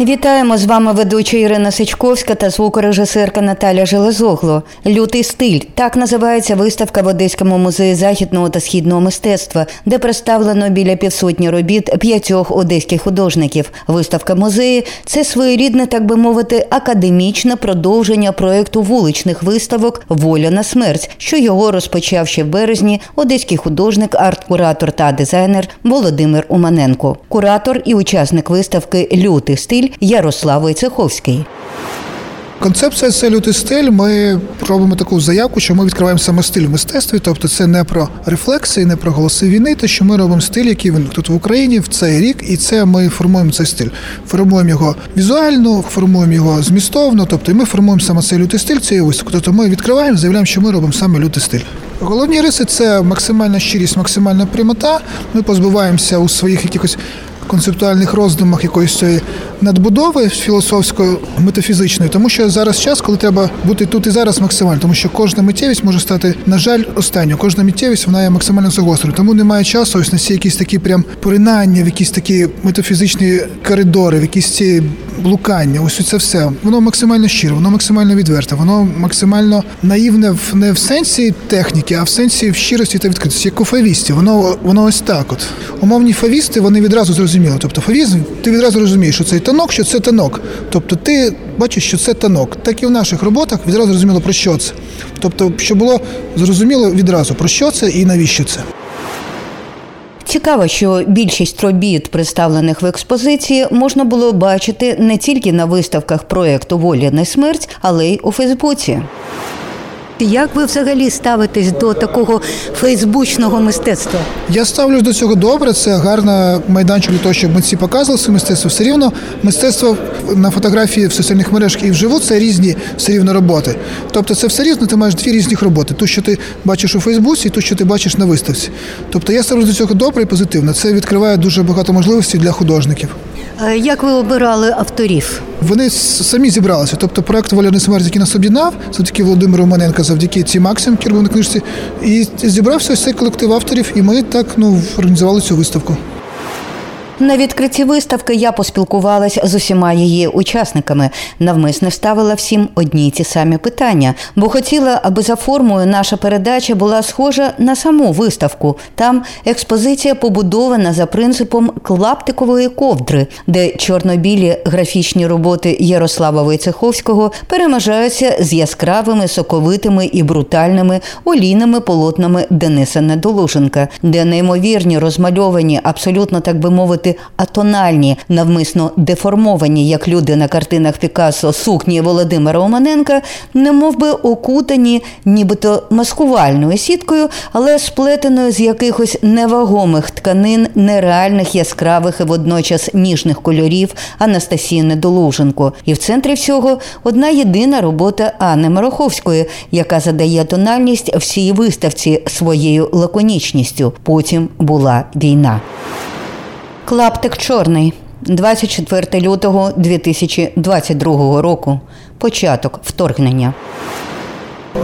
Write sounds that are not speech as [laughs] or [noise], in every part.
Вітаємо з вами ведуча Ірина Сичковська та звукорежисерка Наталя Железогло. Лютий стиль так називається виставка в Одеському музеї західного та східного мистецтва, де представлено біля півсотні робіт п'ятьох одеських художників. Виставка музеї це своєрідне, так би мовити, академічне продовження проекту вуличних виставок Воля на смерть, що його розпочав ще в березні одеський художник, арт-куратор та дизайнер Володимир Уманенко. Куратор і учасник виставки Лютий стиль Ярослав Войцеховський. Концепція це лютий стиль. Ми робимо таку заявку, що ми відкриваємо саме стиль в мистецтві, тобто це не про рефлексії, не про голоси війни, те, що ми робимо стиль, який він тут в Україні в цей рік, і це ми формуємо цей стиль. Формуємо його візуально, формуємо його змістовно. Тобто, ми формуємо саме цей лютий стиль цієї виставки. Тобто ми відкриваємо, заявляємо, що ми робимо саме лютий стиль. Головні риси це максимальна щирість, максимальна прямота. Ми позбуваємося у своїх якихось концептуальних роздумах якоїсь цієї надбудови філософської метафізичної, тому що зараз час, коли треба бути тут і зараз максимально, тому що кожна миттєвість може стати, на жаль, останньою. Кожна миттєвість вона є максимально загострою. Тому немає часу ось на ці якісь такі прям поринання, в якісь такі метафізичні коридори, в якісь ці блукання. Ось це все. Воно максимально щиро, воно максимально відверте, воно максимально наївне в не в сенсі техніки, а в сенсі в щирості та відкритості. Як у фавісті. Воно воно ось так. От умовні фавісти вони відразу зрозуміли. Тобто фавізм, ти відразу розумієш, що цей танок, що це танок. Тобто ти бачиш, що це танок. Так і в наших роботах відразу зрозуміло про що це. Тобто, щоб було зрозуміло відразу про що це і навіщо це. Цікаво, що більшість робіт, представлених в експозиції, можна було бачити не тільки на виставках проєкту Воля не смерть, але й у Фейсбуці. Як ви взагалі ставитесь до такого фейсбучного мистецтва? Я ставлюсь до цього добре. Це гарна майданчик для того, щоб митці показували своє мистецтво. Все рівно мистецтво на фотографії в соціальних мережах і вживу це різні все рівно роботи. Тобто, це все різно. Ти маєш дві різні роботи: ту, що ти бачиш у Фейсбуці, ту, що ти бачиш на виставці. Тобто я ставлюсь до цього добре і позитивно. Це відкриває дуже багато можливостей для художників. Як ви обирали авторів? Вони самі зібралися. Тобто проект Воля не смерть, який нас об'єднав, завдяки Володимиру Маненка, завдяки цій Максим, який книжці, і зібрався ось цей колектив авторів, і ми так ну організували цю виставку. На відкритті виставки я поспілкувалася з усіма її учасниками. Навмисне вставила всім одні й ті самі питання, бо хотіла, аби за формою наша передача була схожа на саму виставку. Там експозиція побудована за принципом клаптикової ковдри, де чорно-білі графічні роботи Ярослава Войцеховського перемежаються з яскравими, соковитими і брутальними олійними полотнами Дениса Недолуженка, де неймовірні розмальовані, абсолютно так би мовити бути атональні, навмисно деформовані, як люди на картинах Пікассо сукні Володимира Оманенка, не мов би окутані, нібито маскувальною сіткою, але сплетеною з якихось невагомих тканин, нереальних яскравих і водночас ніжних кольорів Анастасії Недолуженко. І в центрі всього одна єдина робота Анни Мароховської, яка задає тональність всій виставці своєю лаконічністю. Потім була війна. Клаптик чорний, 24 лютого 2022 року. Початок вторгнення.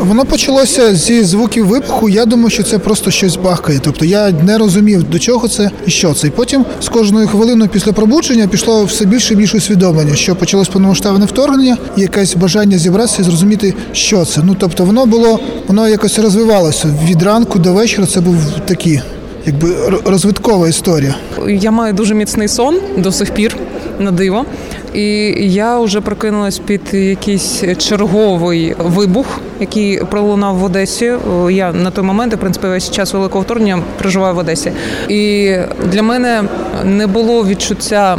Воно почалося зі звуків вибуху. Я думаю, що це просто щось бахкає. Тобто я не розумів, до чого це і що це. І потім з кожною хвилиною після пробудження пішло все більше і більше усвідомлення, що почалось повномасштабне вторгнення, і якесь бажання зібратися і зрозуміти, що це. Ну тобто, воно було, воно якось розвивалося від ранку до вечора. Це був такий якби розвиткова історія. Я маю дуже міцний сон до сих пір на диво. І я вже прокинулась під якийсь черговий вибух, який пролунав в Одесі. Я на той момент, в принципі, весь час великого вторгнення проживаю в Одесі. І для мене не було відчуття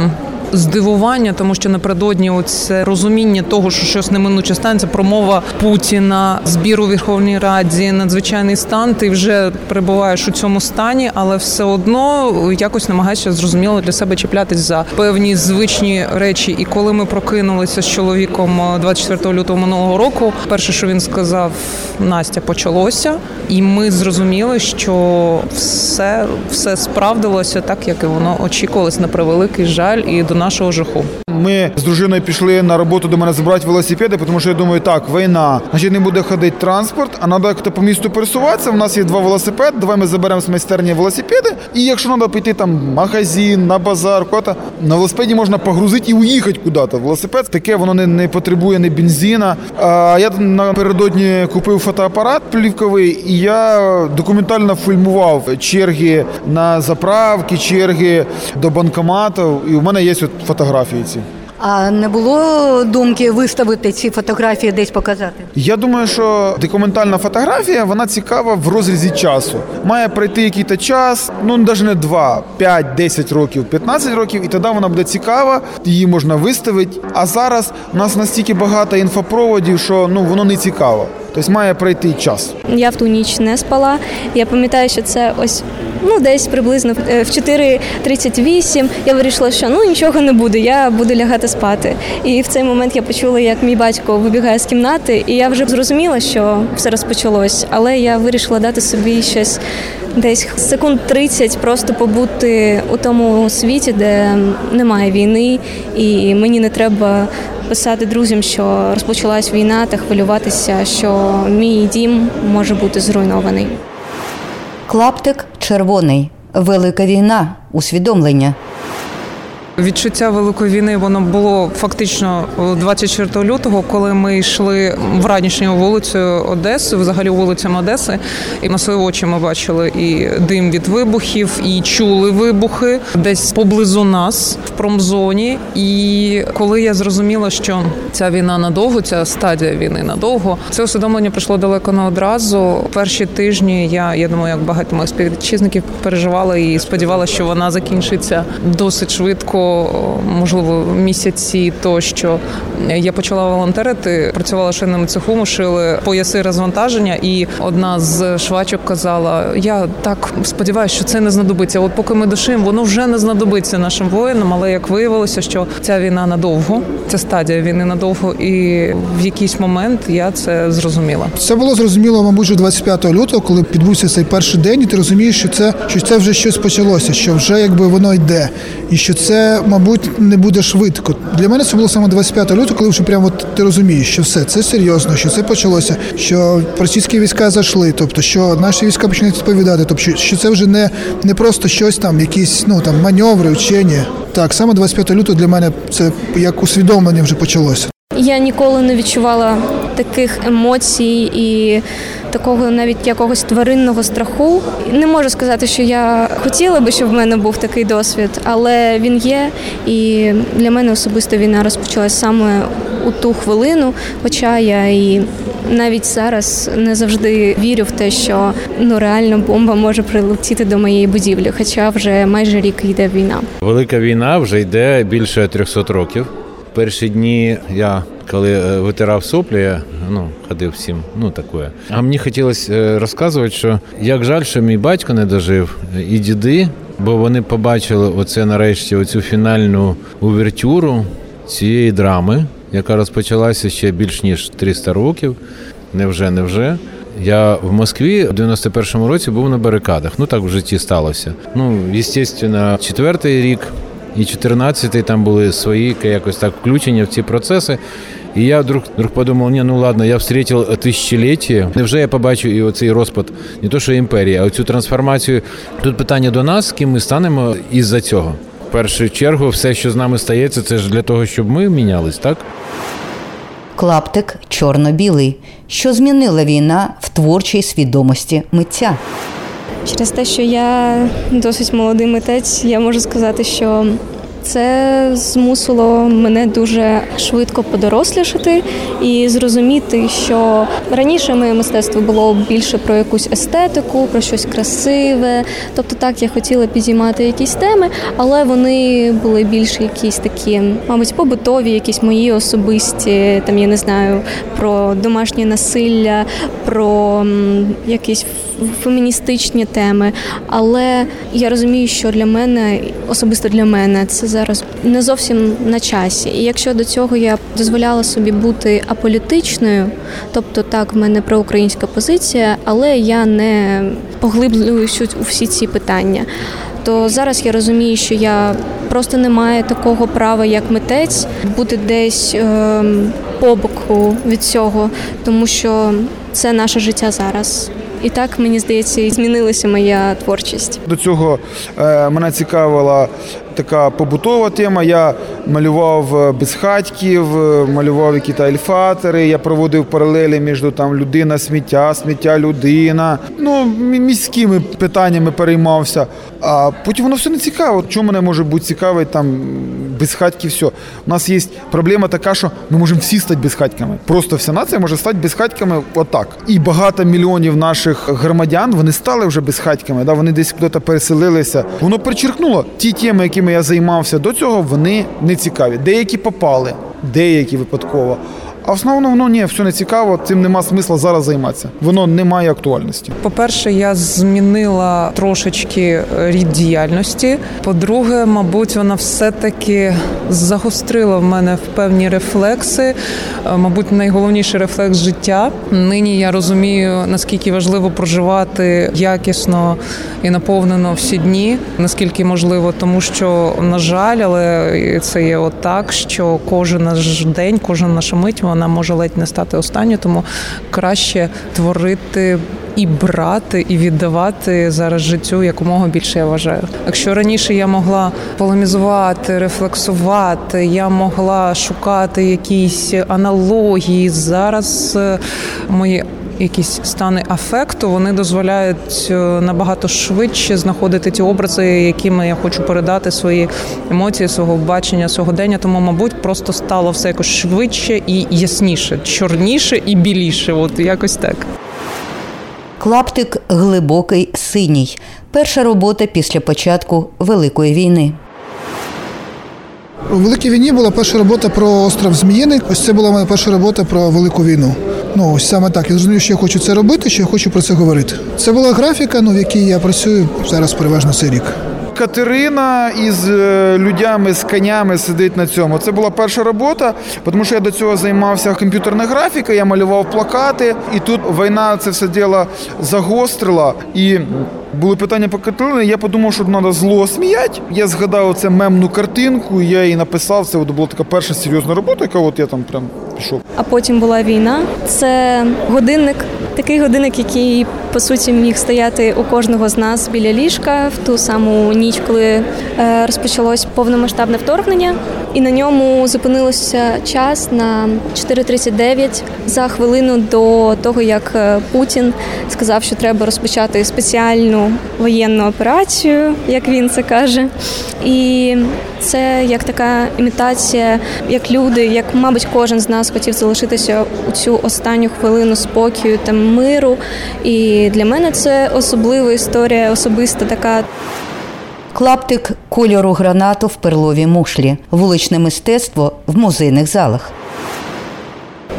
здивування, тому що напередодні це розуміння того, що щось неминуче станеться, промова Путіна, збір у Верховній Раді, надзвичайний стан. Ти вже перебуваєш у цьому стані, але все одно якось намагаєшся зрозуміло для себе чіплятись за певні звичні речі. І коли ми прокинулися з чоловіком 24 лютого минулого року, перше, що він сказав, Настя почалося, і ми зрозуміли, що все, все справдилося так, як і воно очікувалось на превеликий жаль, і до нашого жаху. Ми з дружиною пішли на роботу до мене забрати велосипеди, тому що я думаю, так, війна, значить не буде ходити транспорт, а треба як-то по місту пересуватися. У нас є два велосипеди, давай ми заберемо з майстерні велосипеди. І якщо треба піти там в магазин, на базар, куди на велосипеді можна погрузити і уїхати куди-то. Велосипед таке, воно не, не потребує ні бензина. А я напередодні купив фотоапарат плівковий, і я документально фільмував черги на заправки, черги до банкоматів. І у мене є фотографії ці. А не було думки виставити ці фотографії десь показати? Я думаю, що документальна фотографія вона цікава в розрізі часу. Має пройти якийсь час, ну навіть не 2, 5, 10 років, 15 років, і тоді вона буде цікава, її можна виставити. А зараз у нас настільки багато інфопроводів, що ну воно не цікаво. Тобто має пройти час. Я в ту ніч не спала. Я пам'ятаю, що це ось ну десь приблизно е, в 4.38 Я вирішила, що ну нічого не буде, я буду лягати спати. І в цей момент я почула, як мій батько вибігає з кімнати, і я вже зрозуміла, що все розпочалось. Але я вирішила дати собі щось десь секунд 30 просто побути у тому світі, де немає війни, і мені не треба писати друзям, що розпочалась війна, та хвилюватися, що мій дім може бути зруйнований. Клаптик червоний. Велика війна. Усвідомлення. Відчуття великої війни воно було фактично 24 лютого, коли ми йшли в ранішню вулицю Одеси, взагалі вулицями Одеси, і на свої очі ми бачили і дим від вибухів, і чули вибухи десь поблизу нас в промзоні. І коли я зрозуміла, що ця війна надовго, ця стадія війни надовго, це усвідомлення прийшло далеко не одразу. Перші тижні я, я думаю, як багато моїх співвітчизників переживала і сподівалася, що вона закінчиться досить швидко можливо місяці, тощо я почала волонтерити, працювала шинним цеху, ми шили пояси розвантаження, і одна з швачок казала: Я так сподіваюся, що це не знадобиться. От поки ми дошиємо, воно вже не знадобиться нашим воїнам. Але як виявилося, що ця війна надовго, ця стадія війни надовго, і в якийсь момент я це зрозуміла. Це було зрозуміло, мабуть, вже 25 лютого, коли підбувся цей перший день, і ти розумієш, що це що це вже щось почалося, що вже якби воно йде, і що це мабуть, не буде швидко. Для мене це було саме 25 лютого, коли вже прямо ти розумієш, що все це серйозно, що це почалося, що російські війська зайшли, тобто що наші війська починають відповідати, тобто що це вже не не просто щось там, якісь ну там маневри, вчені. Так, саме 25 лютого для мене це як усвідомлення вже почалося. Я ніколи не відчувала таких емоцій і такого навіть якогось тваринного страху. Не можу сказати, що я хотіла би, щоб в мене був такий досвід, але він є. І для мене особисто війна розпочалась саме у ту хвилину. Хоча я і навіть зараз не завжди вірю в те, що ну реально бомба може прилетіти до моєї будівлі, хоча вже майже рік йде війна. Велика війна вже йде більше 300 років. Перші дні я коли е, витирав соплі, ну ходив всім, ну таке. А мені хотілося е, розказувати, що як жаль, що мій батько не дожив і діди, бо вони побачили оце нарешті оцю фінальну увертюру цієї драми, яка розпочалася ще більш ніж 300 років. Невже, невже. Я в Москві в 91-му році був на барикадах. Ну так в житті сталося. Ну, звісно, четвертий рік і 14-й там були свої якось так включення в ці процеси. І я вдруг, вдруг подумав, ні, ну ладно, я встретив тисячоліття. Невже я побачу і оцей розпад, не то що імперії, а оцю трансформацію. Тут питання до нас, ким ми станемо із-за цього. В першу чергу, все, що з нами стається, це ж для того, щоб ми мінялись, так? Клаптик чорно-білий. Що змінила війна в творчій свідомості митця? Через те, що я досить молодий митець, я можу сказати, що це змусило мене дуже швидко подорослішати і зрозуміти, що раніше моє мистецтво було більше про якусь естетику, про щось красиве. Тобто, так я хотіла підіймати якісь теми, але вони були більш якісь такі, мабуть, побутові, якісь мої особисті, там я не знаю, про домашнє насилля, про якісь феміністичні теми. Але я розумію, що для мене особисто для мене це зараз не зовсім на часі. І якщо до цього я дозволяла собі бути аполітичною, тобто так, в мене проукраїнська позиція, але я не поглиблююсь у всі ці питання. то зараз я розумію, що я просто не маю такого права, як митець, бути десь е, по боку від цього, тому що це наше життя зараз. І так мені здається, і змінилася моя творчість. До цього е, мене цікавила така побутова тема. Я малював е, безхатьків, е, малював якісь альфатори. Я проводив паралелі між там людина, сміття, сміття, людина. Ну міськими питаннями переймався. А потім воно все не цікаво. Чому мене може бути цікавий там безхатьки? Все у нас є проблема така, що ми можемо всі стати безхатьками. Просто вся нація може стати безхатьками отак. І багато мільйонів наших громадян вони стали вже безхатьками. Да, вони десь куди переселилися. Воно перечеркнуло ті теми, якими я займався до цього, вони не цікаві. Деякі попали, деякі випадково. А в основному ні, все не цікаво, цим нема смисла зараз займатися. Воно не має актуальності. По-перше, я змінила трошечки рід діяльності. По-друге, мабуть, вона все-таки загострила в мене в певні рефлекси. Е, Мабуть, найголовніший рефлекс життя. Нині я розумію, наскільки важливо проживати якісно і наповнено всі дні, наскільки можливо, тому що, на жаль, але це є отак, що кожен наш день, кожна наша мить вона може ледь не стати останньою, тому краще творити. І брати, і віддавати зараз життю якомога більше я вважаю. Якщо раніше я могла полемізувати, рефлексувати, я могла шукати якісь аналогії. Зараз е, мої якісь стани афекту вони дозволяють е, набагато швидше знаходити ті образи, якими я хочу передати свої емоції, свого бачення, свого дення. Тому, мабуть, просто стало все якось швидше і ясніше, чорніше і біліше. От якось так. Клаптик глибокий синій. Перша робота після початку Великої війни. У великій війні була перша робота про остров Зміїний. Ось це була моя перша робота про велику війну. Ну ось саме так. Я зрозумів, що я хочу це робити, що я хочу про це говорити. Це була графіка, ну в якій я працюю зараз переважно цей рік. Катерина із е, людьми, з конями сидить на цьому. Це була перша робота, тому що я до цього займався комп'ютерною графікою, я малював плакати, і тут війна це все діло загострила. І були питання по Катерині, я подумав, що треба зло сміяти. Я згадав це мемну картинку, я її написав. Це була така перша серйозна робота, яка от я там прям пішов. А потім була війна. Це годинник, такий годинник, який по суті міг стояти у кожного з нас біля ліжка в ту саму ніч, коли е, розпочалось повномасштабне вторгнення. І на ньому зупинилося час на 4.39 за хвилину до того, як е, Путін сказав, що треба розпочати спеціальну воєнну операцію, як він це каже. І це як така імітація, як люди, як, мабуть, кожен з нас хотів залишитися у цю останню хвилину спокою та миру. І для мене це особлива історія, особиста така. Клаптик кольору гранату в перловій мушлі. Вуличне мистецтво в музейних залах.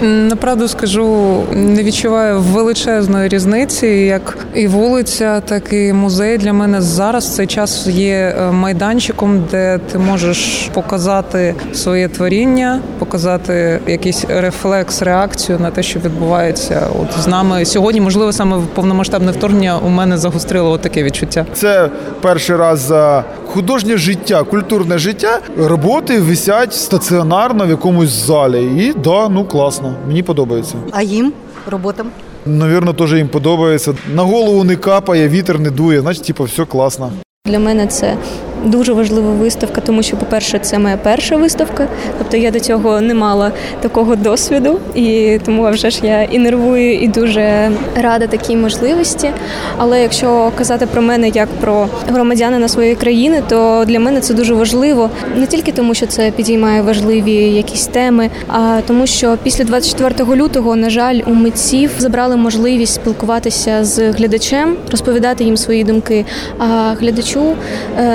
Направду скажу, не відчуваю величезної різниці, як і вулиця, так і музей для мене зараз цей час є е, майданчиком, де ти можеш показати своє творіння, показати якийсь рефлекс, реакцію на те, що відбувається. От з нами сьогодні, можливо, саме повномасштабне вторгнення у мене загострило таке відчуття. Це перший раз за художнє життя, культурне життя. Роботи висять стаціонарно в якомусь залі. І да, ну класно. Мені подобається. А їм роботам? Навірно, теж їм подобається. На голову не капає, вітер не дує, значить, типу, все класно. Для мене це дуже важлива виставка, тому що, по-перше, це моя перша виставка. Тобто я до цього не мала такого досвіду, і тому вже ж я і нервую, і дуже рада такій можливості. Але якщо казати про мене як про громадянина своєї країни, то для мене це дуже важливо не тільки тому, що це підіймає важливі якісь теми, а тому, що після 24 лютого, на жаль, у митців забрали можливість спілкуватися з глядачем, розповідати їм свої думки. А глядачу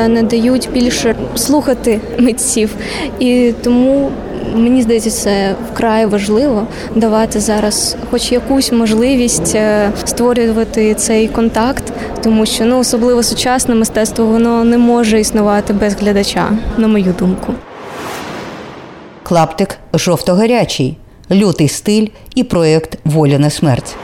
не дають більше слухати митців, і тому. Мені здається, це вкрай важливо давати зараз, хоч якусь можливість е, створювати цей контакт, тому що ну особливо сучасне мистецтво воно не може існувати без глядача, на мою думку. Клаптик жовто-гарячий, лютий стиль і проєкт Воля на смерть.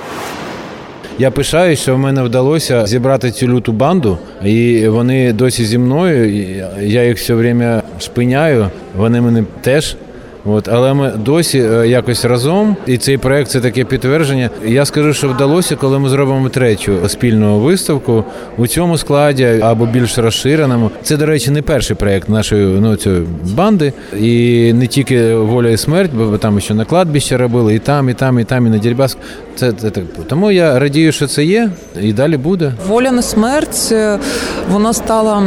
Я пишаю, що в мене вдалося зібрати цю люту банду, і вони досі зі мною. Я їх все время шпиняю. Вони мене теж. От, але ми досі е, якось разом, і цей проект це таке підтвердження. Я скажу, що вдалося, коли ми зробимо третю спільну виставку у цьому складі або більш розширеному. Це, до речі, не перший проект нашої ну, цієї банди, і не тільки воля і смерть, бо там ще на кладбище робили, і там, і там, і там, і на Дербаск. Це, це так. Тому я радію, що це є, і далі буде. Воля на смерть е, вона стала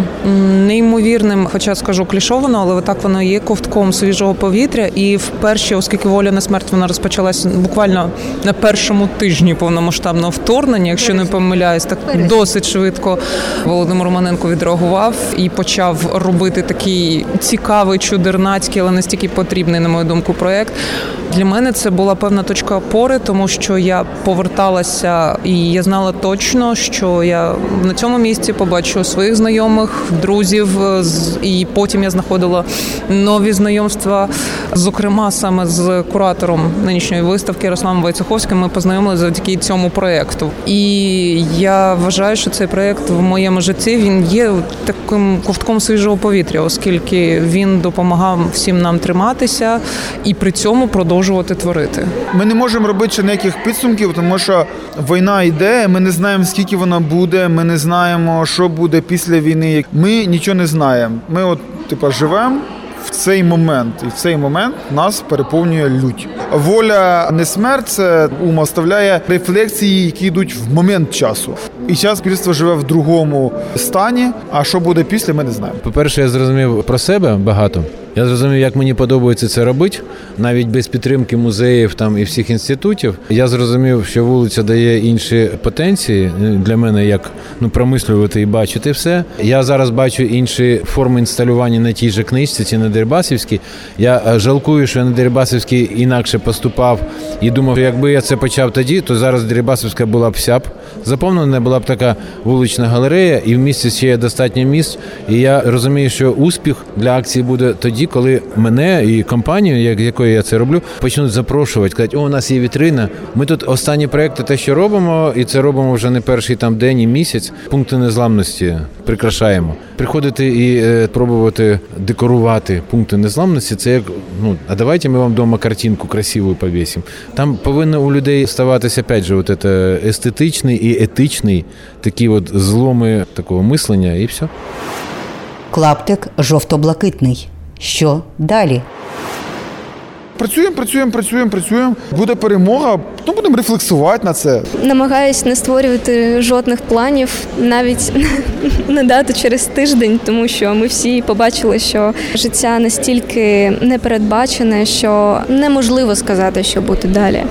неймовірним, хоча скажу клішовано, але так воно є ковтком свіжого повітря. І вперше, оскільки воля на смерть вона розпочалась буквально на першому тижні повномасштабного вторгнення, якщо не помиляюсь, так досить швидко Володимир Романенко відреагував і почав робити такий цікавий, чудернацький, але настільки потрібний, на мою думку, проект. Для мене це була певна точка опори, тому що я поверталася і я знала точно, що я на цьому місці побачу своїх знайомих, друзів, і потім я знаходила нові знайомства. Зокрема, саме з куратором нинішньої виставки Ярославом Войцеховським ми познайомилися завдяки цьому проєкту. І я вважаю, що цей проєкт в моєму житті він є таким ковтком свіжого повітря, оскільки він допомагав всім нам триматися і при цьому продовжувати творити. Ми не можемо робити ще ніяких підсумків, тому що війна йде. Ми не знаємо, скільки вона буде. Ми не знаємо, що буде після війни. Ми нічого не знаємо. Ми, от, типа, живемо. В цей момент, і в цей момент нас переповнює лють. Воля не смерть, це ум оставляє рефлексії, які йдуть в момент часу. І час суспільство живе в другому стані. А що буде після, ми не знаємо. По-перше, я зрозумів про себе багато. Я зрозумів, як мені подобається це робити, навіть без підтримки музеїв там і всіх інститутів. Я зрозумів, що вулиця дає інші потенції для мене, як ну промислювати і бачити все. Я зараз бачу інші форми інсталювання на тій же книжці, чи на Дербасівській. Я е, жалкую, що я на Дербасівській інакше поступав і думав, якби я це почав тоді, то зараз Дербасівська була б вся б заповнена, була б така вулична галерея, і в місті ще є достатньо місць. І я розумію, що успіх для акції буде тоді, коли мене і компанію, як якою я це роблю, почнуть запрошувати. Кажуть, о, у нас є вітрина. Ми тут останні проекти, те, що робимо, і це робимо вже не перший там день і місяць. Пункти незламності прикрашаємо. Приходити і е, пробувати декорувати пункти незламності. Це як ну а давайте ми вам вдома картинку красиву повісимо. Там повинно у людей ставатися опять же, от це естетичний і етичний такі от зломи такого мислення, і все. Клаптик жовто-блакитний. Що далі? Працюємо, працюємо, працюємо, працюємо. Буде перемога. Ну будемо рефлексувати на це. Намагаюсь не створювати жодних планів, навіть [laughs] не дати через тиждень, тому що ми всі побачили, що життя настільки непередбачене, що неможливо сказати, що буде далі.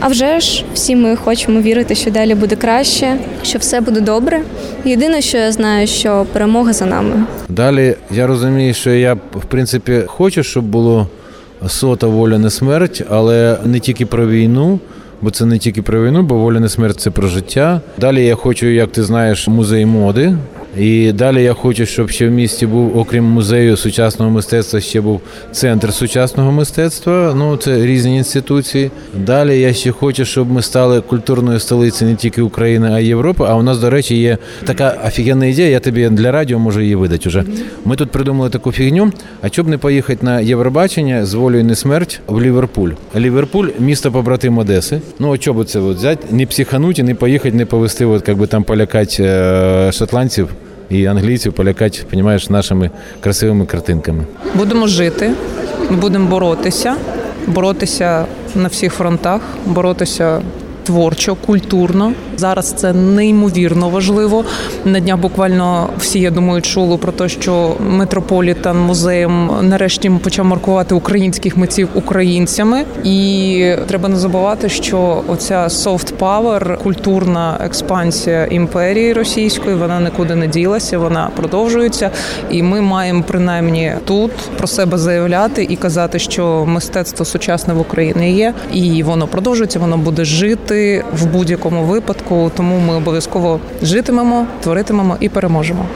А вже ж всі ми хочемо вірити, що далі буде краще, що все буде добре. Єдине, що я знаю, що перемога за нами. Далі я розумію, що я в принципі хочу, щоб було сота воля не смерть, але не тільки про війну. Бо це не тільки про війну, бо воля не смерть це про життя. Далі я хочу, як ти знаєш, музей моди. І далі я хочу, щоб ще в місті був, окрім музею сучасного мистецтва, ще був центр сучасного мистецтва. Ну це різні інституції. Далі я ще хочу, щоб ми стали культурною столицею не тільки України, а й Європи. А у нас, до речі, є така офігенна ідея. Я тобі для радіо можу її видати уже. Ми тут придумали таку фігню. А чоб не поїхати на Євробачення з волею не смерть в Ліверпуль. Ліверпуль місто побратим Одеси. Ну а чого це от взяти, не психануть і не поїхати, не повести, от як би там полякати е, шотландців і англійців, полякати, понімаєш, нашими красивими картинками. Будемо жити, будемо боротися, боротися на всіх фронтах, боротися творчо, культурно. Зараз це неймовірно важливо. На днях буквально всі, я думаю, чули про те, що метрополітен музеєм нарешті почав маркувати українських митців українцями. І треба не забувати, що оця soft power, культурна експансія імперії російської, вона нікуди не ділася, вона продовжується. І ми маємо принаймні тут про себе заявляти і казати, що мистецтво сучасне в Україні є, і воно продовжується, воно буде жити в будь-якому випадку. Тому ми обов'язково житимемо, творитимемо і переможемо.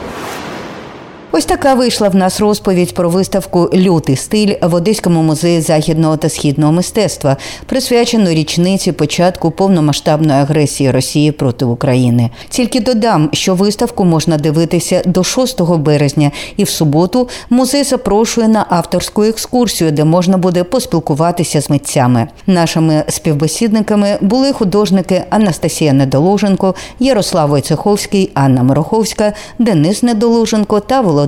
Ось така вийшла в нас розповідь про виставку Лютий стиль в Одеському музеї західного та східного мистецтва, присвячену річниці початку повномасштабної агресії Росії проти України. Тільки додам, що виставку можна дивитися до 6 березня, і в суботу музей запрошує на авторську екскурсію, де можна буде поспілкуватися з митцями. Нашими співбесідниками були художники Анастасія Недоложенко, Ярослав Войцеховський, Анна Мороховська, Денис Недоложенко та Володимир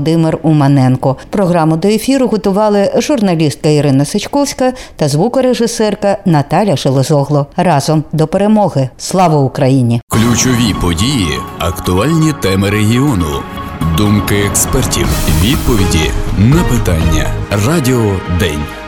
Уманенко. Програму до ефіру готували журналістка Ірина Сичковська та звукорежисерка Наталя Шелезогло. Разом до перемоги. Слава Україні! Ключові події, актуальні теми регіону, думки експертів, відповіді на питання. Радіо День.